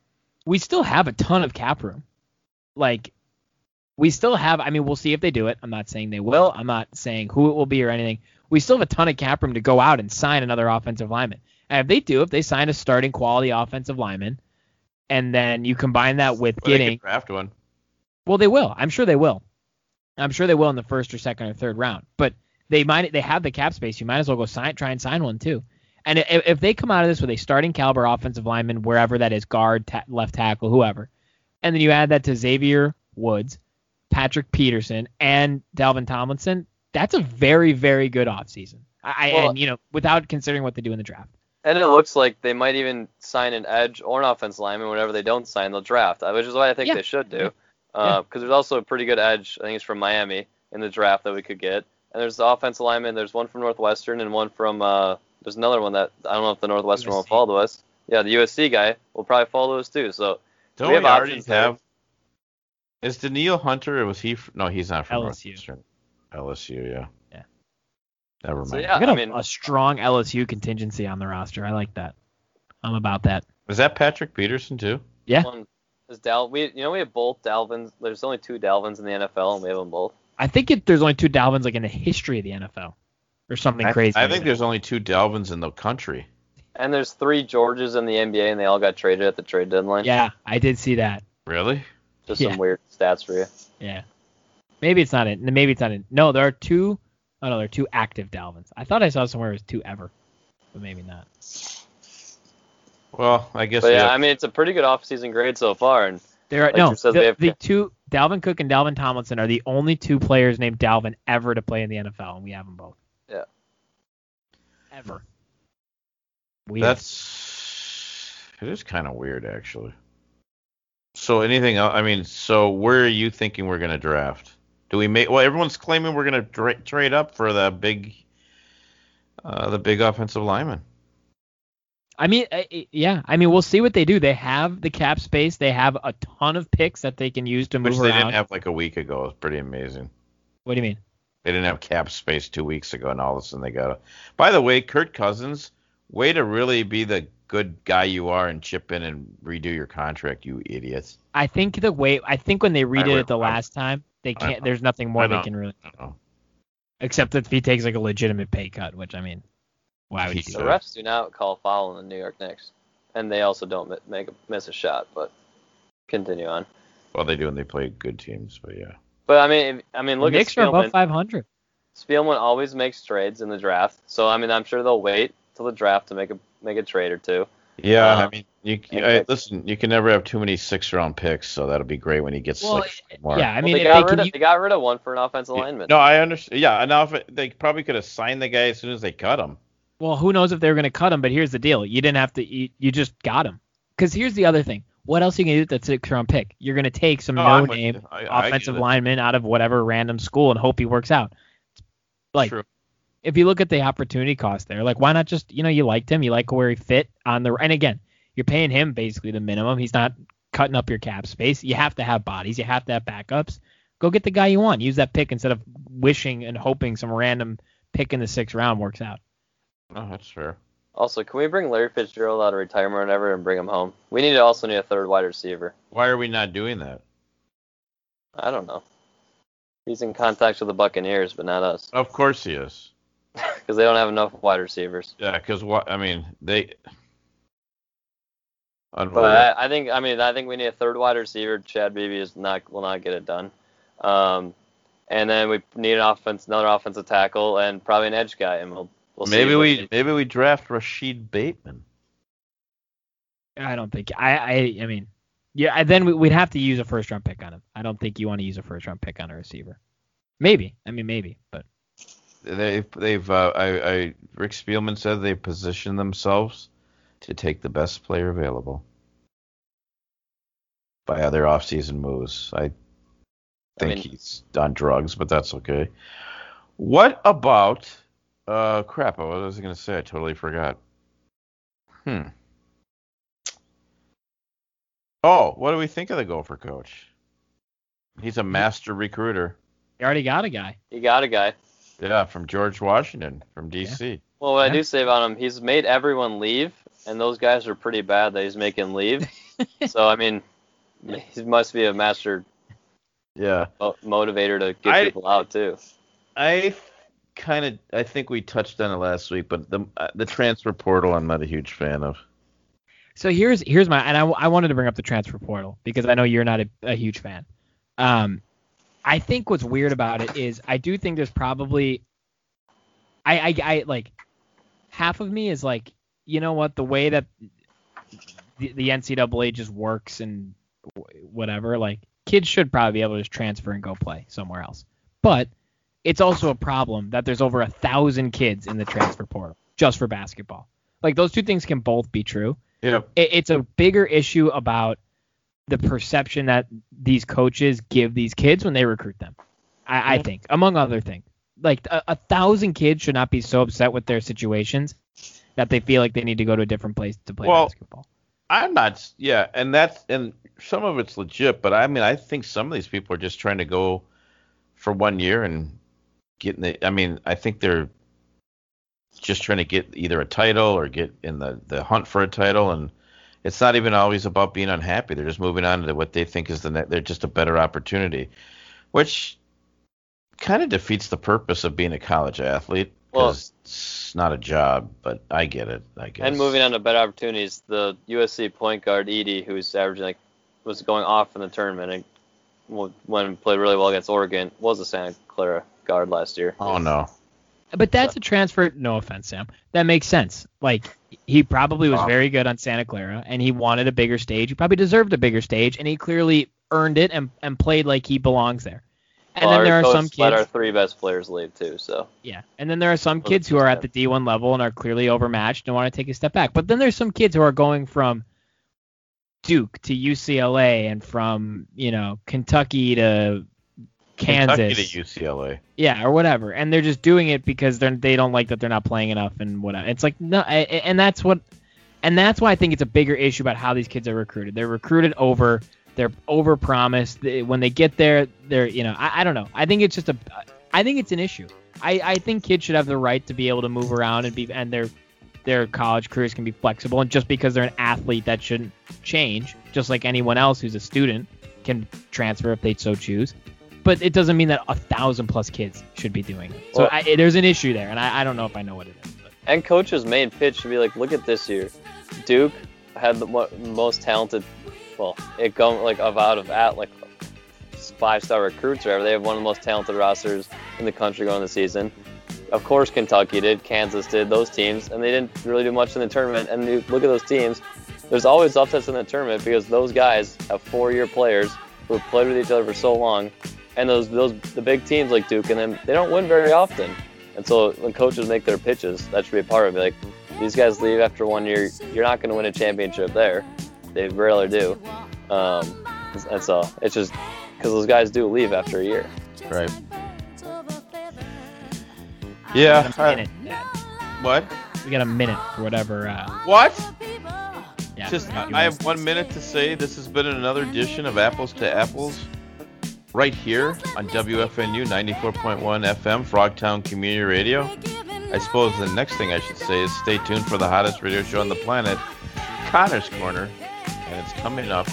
We still have a ton of cap room. Like, we still have. I mean, we'll see if they do it. I'm not saying they will. I'm not saying who it will be or anything. We still have a ton of cap room to go out and sign another offensive lineman. And if they do, if they sign a starting quality offensive lineman, and then you combine that with Well, getting draft one. Well, they will. I'm sure they will. I'm sure they will in the first or second or third round. But they might. They have the cap space. You might as well go sign, try and sign one too. And if, if they come out of this with a starting caliber offensive lineman, wherever that is, guard, ta- left tackle, whoever, and then you add that to Xavier Woods, Patrick Peterson, and Dalvin Tomlinson, that's a very, very good offseason. I, I Well- and you know, without considering what they do in the draft. And it looks like they might even sign an edge or an offense lineman. Whenever they don't sign, they'll draft, uh, which is what I think Yeah. they should do. Yeah. Because there's also a pretty good edge. I think it's from Miami in the draft that we could get. And there's the offensive lineman. There's one from Northwestern and one from. Uh, there's another one that I don't know if the Northwestern will USC. follow us. Yeah, the USC guy will probably follow us too. So Don't we we, have already options there. have? Is Danielle Hunter? Or was he? F- no, he's not from LSU. Northwestern. LSU, yeah. Yeah. Never So, mind. yeah. I got I a, mean- a strong LSU contingency on the roster. I like that. I'm about that. Was that Patrick Peterson too? Yeah. one is Dal. We you know we have both Dalvins. There's only two Dalvins in the NFL, and we have them both. I think it, there's only two Dalvins like in the history of the NFL, or something I, crazy. I think there's only two Dalvins in the country. And there's three Georges in the NBA, and they all got traded at the trade deadline. Yeah, I did see that. Really? Just Yeah. some weird stats for you. Yeah. Maybe it's not in. Maybe it's not in. No, there are two. Oh no, there are two active Dalvins. I thought I saw somewhere it was two ever, but maybe not. Well, I guess. But yeah, yeah. I mean it's a pretty good offseason grade so far, and There are Like no you said, they the, have- the two Dalvin Cook and Dalvin Tomlinson are the only two players named Dalvin ever to play in the NFL, and we have them both. Yeah. Ever. We That's it is kind of weird actually. So anything else? I mean, so where are you thinking we're gonna draft? Do we make? Well, everyone's claiming we're gonna tra- trade up for the big, uh, the big offensive lineman. I mean, yeah. I mean, we'll see what they do. They have the cap space. They have a ton of picks that they can use to Which move they around. didn't have like a week ago. It's pretty amazing. What do you mean? They didn't have cap space two weeks ago, and all of a sudden they got it. By the way, Kirk Cousins, way to really be the good guy you are and chip in and redo your contract, you idiots. I think the way I think when they redid it the last time, they can't. know. There's nothing more I they know. can really, I don't know. except if he takes like a legitimate pay cut, which I mean, why would he He do the that? refs do not call foul in the New York Knicks, and they also don't make a, miss a shot. But continue on. Well, they do when they play good teams, but yeah. But I mean, if- I mean, look the at Knicks are above 500. Spielman always makes trades in the draft, so I mean, I'm sure they'll wait till the draft to make a make a trade or two. Yeah, Uh, I mean, you, I, listen, you can never have too many six round picks, so that'll be great when he gets Well, six more. yeah, I Well, mean, they if got they rid of u- they got rid of one for an offensive lineman. No, I understand. Yeah, now if it, they probably could have signed the guy as soon as they cut him. well, who knows if they were going to cut him? But here's the deal: you didn't have to. You, you just got him. Because here's the other thing: what else are you going to do with that six round pick? You're going to take some No, I'm no with name you. I- I get offensive lineman out of whatever random school and hope he works out. Like, True. If you look at the opportunity cost there, like why not just you know you liked him, you like where he fit on the and again you're paying him basically the minimum. He's not cutting up your cap space. You have to have bodies. You have to have backups. Go get the guy you want. Use that pick instead of wishing and hoping some random pick in the sixth round works out. Oh, that's fair. Also, can we bring Larry Fitzgerald out of retirement or whatever and bring him home? We need to also need a third wide receiver. Why are we not doing that? I don't know. He's in contact with the Buccaneers, but not us, Of course he is. Because they don't have enough wide receivers. Yeah, because what? I mean, they. But I, I think I mean I think we need a third wide receiver. Chad Beebe is not will not get it done. Um, and then we need an offense, another offensive tackle, and probably an edge guy, and we'll we'll maybe what we they- maybe we draft Rashod Bateman. I don't think I I I mean yeah I- then we- we'd have to use a first round pick on him. I don't think you want to use a first round pick on a receiver. Maybe I mean maybe but They they've uh, I, I Rick Spielman said they positioned themselves to take the best player available by other offseason moves. I think mean- he's on drugs, but that's okay. What about uh crap? What was I gonna say? I totally forgot. Hmm. Oh, what do we think of the Gopher coach? He's a master recruiter. you already got a guy. You got a guy. Yeah, from George Washington, from DC. Well, what Yeah. I do say about him, he's made everyone leave, and those guys are pretty bad that he's making leave. so I mean, he must be a master Yeah. mo- motivator to get I- people out too. I kind of I think we touched on it last week, but the uh, the transfer portal I'm not a huge fan of. So here's here's my and I, I wanted to bring up the transfer portal because I know you're not a, a huge fan. Um, I think what's weird about it is I do think there's probably I I, I like half of me is like you know what the way that the, the NCAA just works and whatever like kids should probably be able to just transfer and go play somewhere else. But it's also a problem that there's over a thousand kids in the transfer portal just for basketball. Like those two things can both be true Yeah. it, it's a bigger issue about the perception that these coaches give these kids when they recruit them. I, I mm-hmm. think, among other things, like a, a thousand kids should not be so upset with their situations that they feel like they need to go to a different place to play Well, basketball. I'm not. Yeah, and that's and some of it's legit, but I mean I think some of these people are just trying to go for one year and getting the. I mean I think they're just trying to get either a title or get in the the hunt for a title and. It's not even always about being unhappy. They're just moving on to what they think is the ne- they're just a better opportunity, which kind of defeats the purpose of being a college athlete Well- it's not a job. But I get it. I guess. And moving on to better opportunities, the USC point guard Eaddy, who's averaging like was going off in the tournament and when played really well against Oregon, was a Santa Clara guard last year. Oh no. But that's a transfer. No offense, Sam. That makes sense. Like he probably was very good on Santa Clara, and he wanted a bigger stage. He probably deserved a bigger stage, and he clearly earned it and, and played like he belongs there. And Well, then there are some let kids. our three best players leave too. So Yeah, and then there are some kids who are at the D1 level and are clearly overmatched and want to take a step back. But then there's some kids who are going from Duke to UCLA and from you know Kentucky to Kansas, Kentucky to UCLA. yeah, or whatever, and they're just doing it because they're they don't like that they're not playing enough and whatever. It's like no, and that's what, and that's why I think it's a bigger issue about how these kids are recruited. They're recruited over. They're over promised. When they get there, they're you know I, I don't know. I think it's just a, I think it's an issue. I, I think kids should have the right to be able to move around and be and their their college careers can be flexible. And just because they're an athlete, that shouldn't change. Just like anyone else who's a student can transfer if they so choose. But it doesn't mean that a thousand plus kids should be doing it. So Well- I, there's an issue there, and I, I don't know if I know what it is. But. and coach's main pitch should be like, look at this year, Duke had the most talented, well, it go like of out of at like five star recruits or whatever. They have one of the most talented rosters in the country going the season. Of course, Kentucky did, Kansas did, those teams, and they didn't really do much in the tournament. And look at those teams, there's always upsets in the tournament because those guys have four-year players who have played with each other for so long, and those those the big teams like Duke and them, they don't win very often. And so when coaches make their pitches, that should be a part of it. Like these guys leave after one year, you're not going to win a championship there. They rarely do. Um, and so it's just because those guys do leave after a year. Right. Yeah. a minute. Yeah, what? we got a minute for whatever. Uh, What? yeah, Just I have one minute to say this has been another edition of Apples to Apples, right here on WFNU 94.1 FM, Frogtown Community Radio. I suppose the next thing I should say is stay tuned for the hottest radio show on the planet, Connor's Corner, and it's coming up